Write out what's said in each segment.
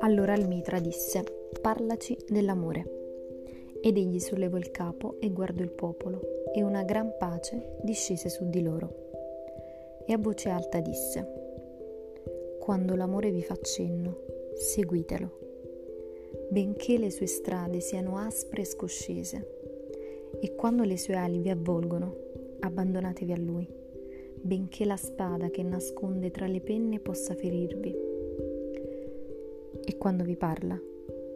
Allora il mitra disse, parlaci dell'amore. Ed egli sollevò il capo e guardò il popolo, e una gran pace discese su di loro. E a voce alta disse, Quando l'amore vi fa cenno, seguitelo, benché le sue strade siano aspre e scoscese, e quando le sue ali vi avvolgono, abbandonatevi a lui, benché la spada che nasconde tra le penne possa ferirvi. E quando vi parla,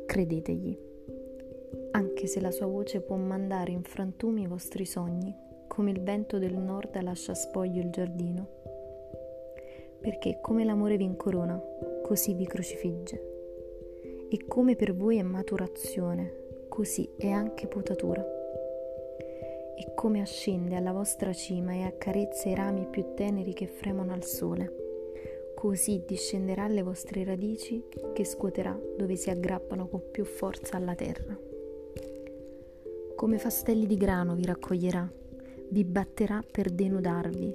credetegli, anche se la sua voce può mandare in frantumi i vostri sogni, come il vento del nord lascia spoglio il giardino. Perché come l'amore vi incorona, così vi crocifigge. E come per voi è maturazione, così è anche potatura e come ascende alla vostra cima e accarezza i rami più teneri che fremono al sole. Così discenderà alle vostre radici che scuoterà dove si aggrappano con più forza alla terra. Come fastelli di grano vi raccoglierà, vi batterà per denudarvi,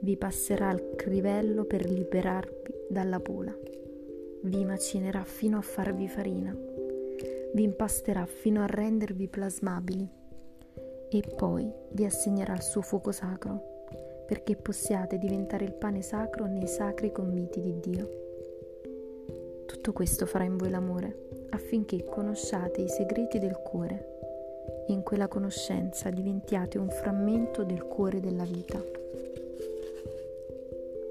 vi passerà al crivello per liberarvi dalla pola, vi macinerà fino a farvi farina, vi impasterà fino a rendervi plasmabili e poi vi assegnerà il suo fuoco sacro, perché possiate diventare il pane sacro nei sacri conviti di Dio. Tutto questo farà in voi l'amore, affinché conosciate i segreti del cuore e in quella conoscenza diventiate un frammento del cuore della vita.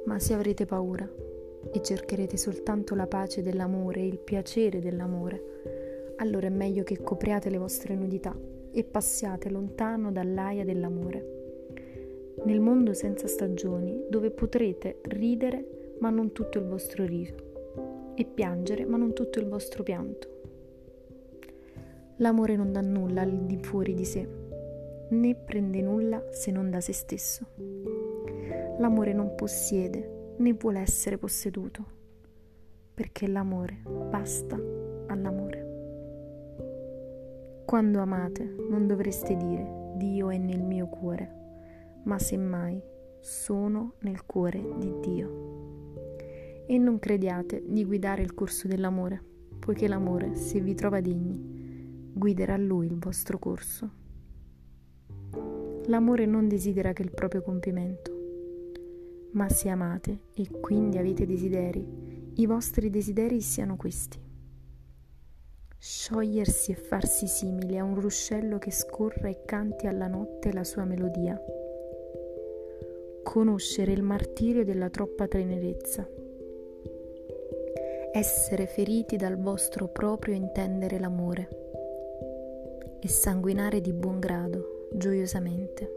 Ma se avrete paura e cercherete soltanto la pace dell'amore e il piacere dell'amore, allora è meglio che copriate le vostre nudità e passiate lontano dall'aia dell'amore. Nel mondo senza stagioni, dove potrete ridere ma non tutto il vostro riso, e piangere ma non tutto il vostro pianto. L'amore non dà nulla al di fuori di sé, né prende nulla se non da se stesso. L'amore non possiede né vuole essere posseduto, perché l'amore basta all'amore. Quando amate non dovreste dire Dio è nel mio cuore, ma semmai sono nel cuore di Dio. E non crediate di guidare il corso dell'amore, poiché l'amore, se vi trova degni, guiderà lui il vostro corso. L'amore non desidera che il proprio compimento, ma se amate e quindi avete desideri, i vostri desideri siano questi sciogliersi e farsi simile a un ruscello che scorra e canti alla notte la sua melodia, conoscere il martirio della troppa tenerezza, essere feriti dal vostro proprio intendere l'amore. E sanguinare di buon grado, gioiosamente,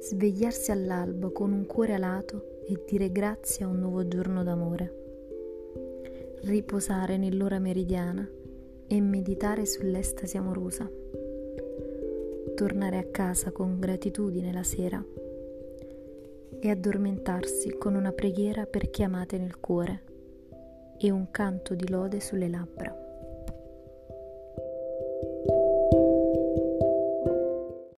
svegliarsi all'alba con un cuore alato e dire grazie a un nuovo giorno d'amore. Riposare nell'ora meridiana e meditare sull'estasi amorosa. Tornare a casa con gratitudine la sera e addormentarsi con una preghiera per chi amate nel cuore e un canto di lode sulle labbra.